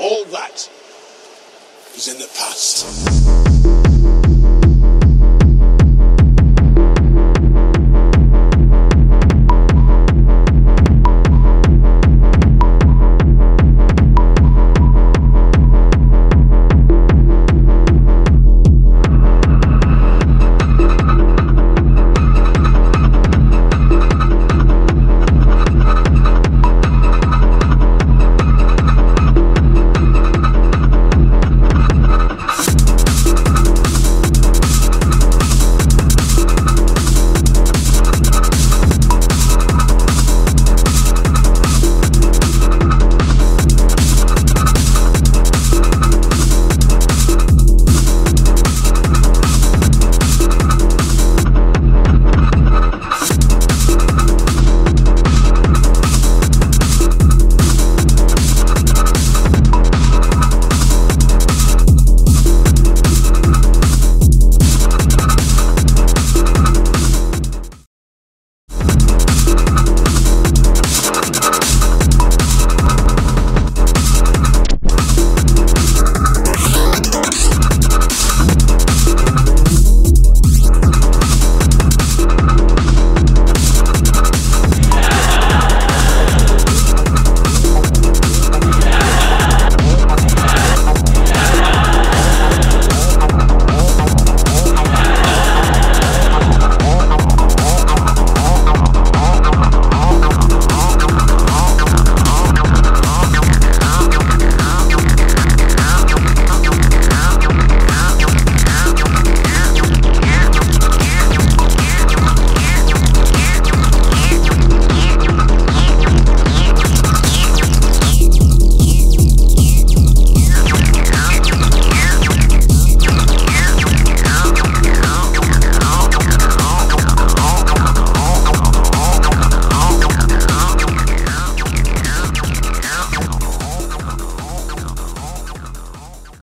all that is in the past.